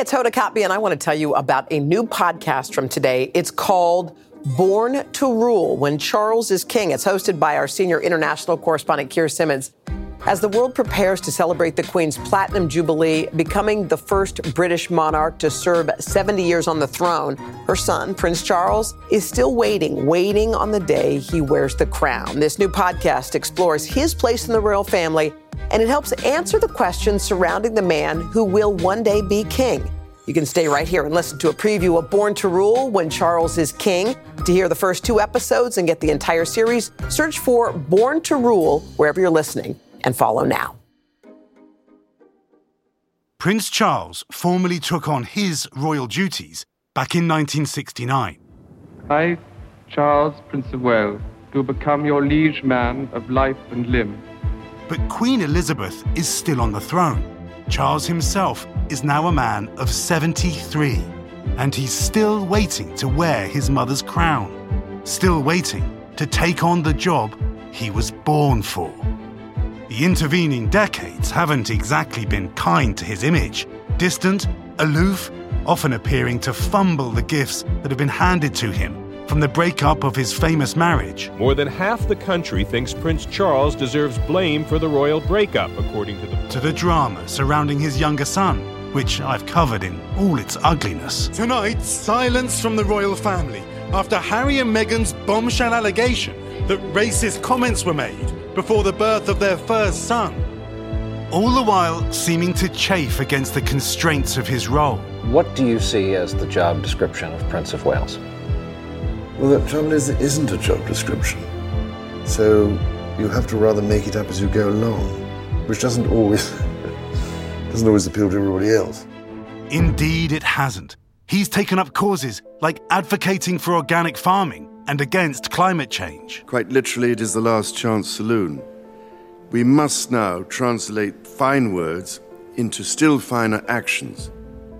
it's Hoda Kotb, and I want to tell you about a new podcast from today. It's called Born to Rule When Charles is King. It's hosted by our senior international correspondent, Keir Simmons. As the world prepares to celebrate the Queen's Platinum Jubilee, becoming the first British monarch to serve 70 years on the throne, her son, Prince Charles, is still waiting, waiting on the day he wears the crown. This new podcast explores his place in the royal family and it helps answer the questions surrounding the man who will one day be king. You can stay right here and listen to a preview of Born to Rule when Charles is king. To hear the first two episodes and get the entire series, search for Born to Rule wherever you're listening and follow now. Prince Charles formally took on his royal duties back in 1969. I, Charles, Prince of Wales, do become your liege man of life and limb but Queen Elizabeth is still on the throne. Charles himself is now a man of 73, and he's still waiting to wear his mother's crown, still waiting to take on the job he was born for. The intervening decades haven't exactly been kind to his image. Distant, aloof, often appearing to fumble the gifts that have been handed to him from the breakup of his famous marriage. More than half the country thinks Prince Charles deserves blame for the royal breakup, according to the. To the drama surrounding his younger son, which I've covered in all its ugliness. Tonight, silence from the royal family after Harry and Meghan's bombshell allegation that racist comments were made before the birth of their first son. All the while seeming to chafe against the constraints of his role. What do you see as the job description of Prince of Wales? Well, the trouble is, it isn't a job description. So you have to rather make it up as you go along, which doesn't always doesn't always appeal to everybody else. Indeed, it hasn't. He's taken up causes like advocating for organic farming and against climate change. Quite literally, it is the last chance saloon. We must now translate fine words into still finer actions.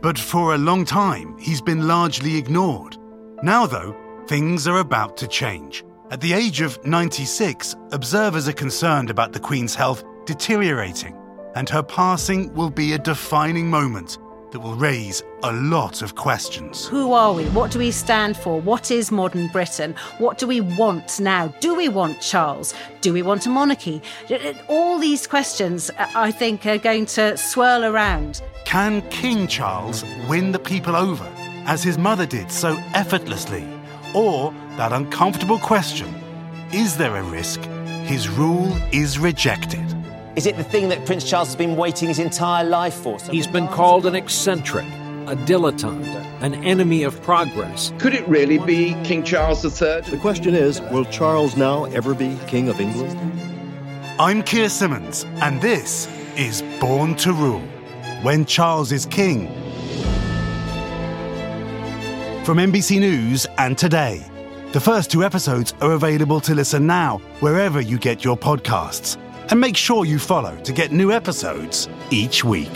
But for a long time, he's been largely ignored. Now, though, things are about to change. At the age of 96, observers are concerned about the Queen's health deteriorating, and her passing will be a defining moment that will raise a lot of questions. Who are we? What do we stand for? What is modern Britain? What do we want now? Do we want Charles? Do we want a monarchy? All these questions, uh, I think, are going to swirl around. Can King Charles win the people over, as his mother did so effortlessly? Or that uncomfortable question is there a risk his rule is rejected? Is it the thing that Prince Charles has been waiting his entire life for? He's been called an eccentric, a dilettante, an enemy of progress. Could it really be King Charles III? The question is will Charles now ever be King of England? I'm Keir Simmons, and this is Born to Rule When Charles is King from NBC News and Today. The first two episodes are available to listen now, wherever you get your podcasts. And make sure you follow to get new episodes each week.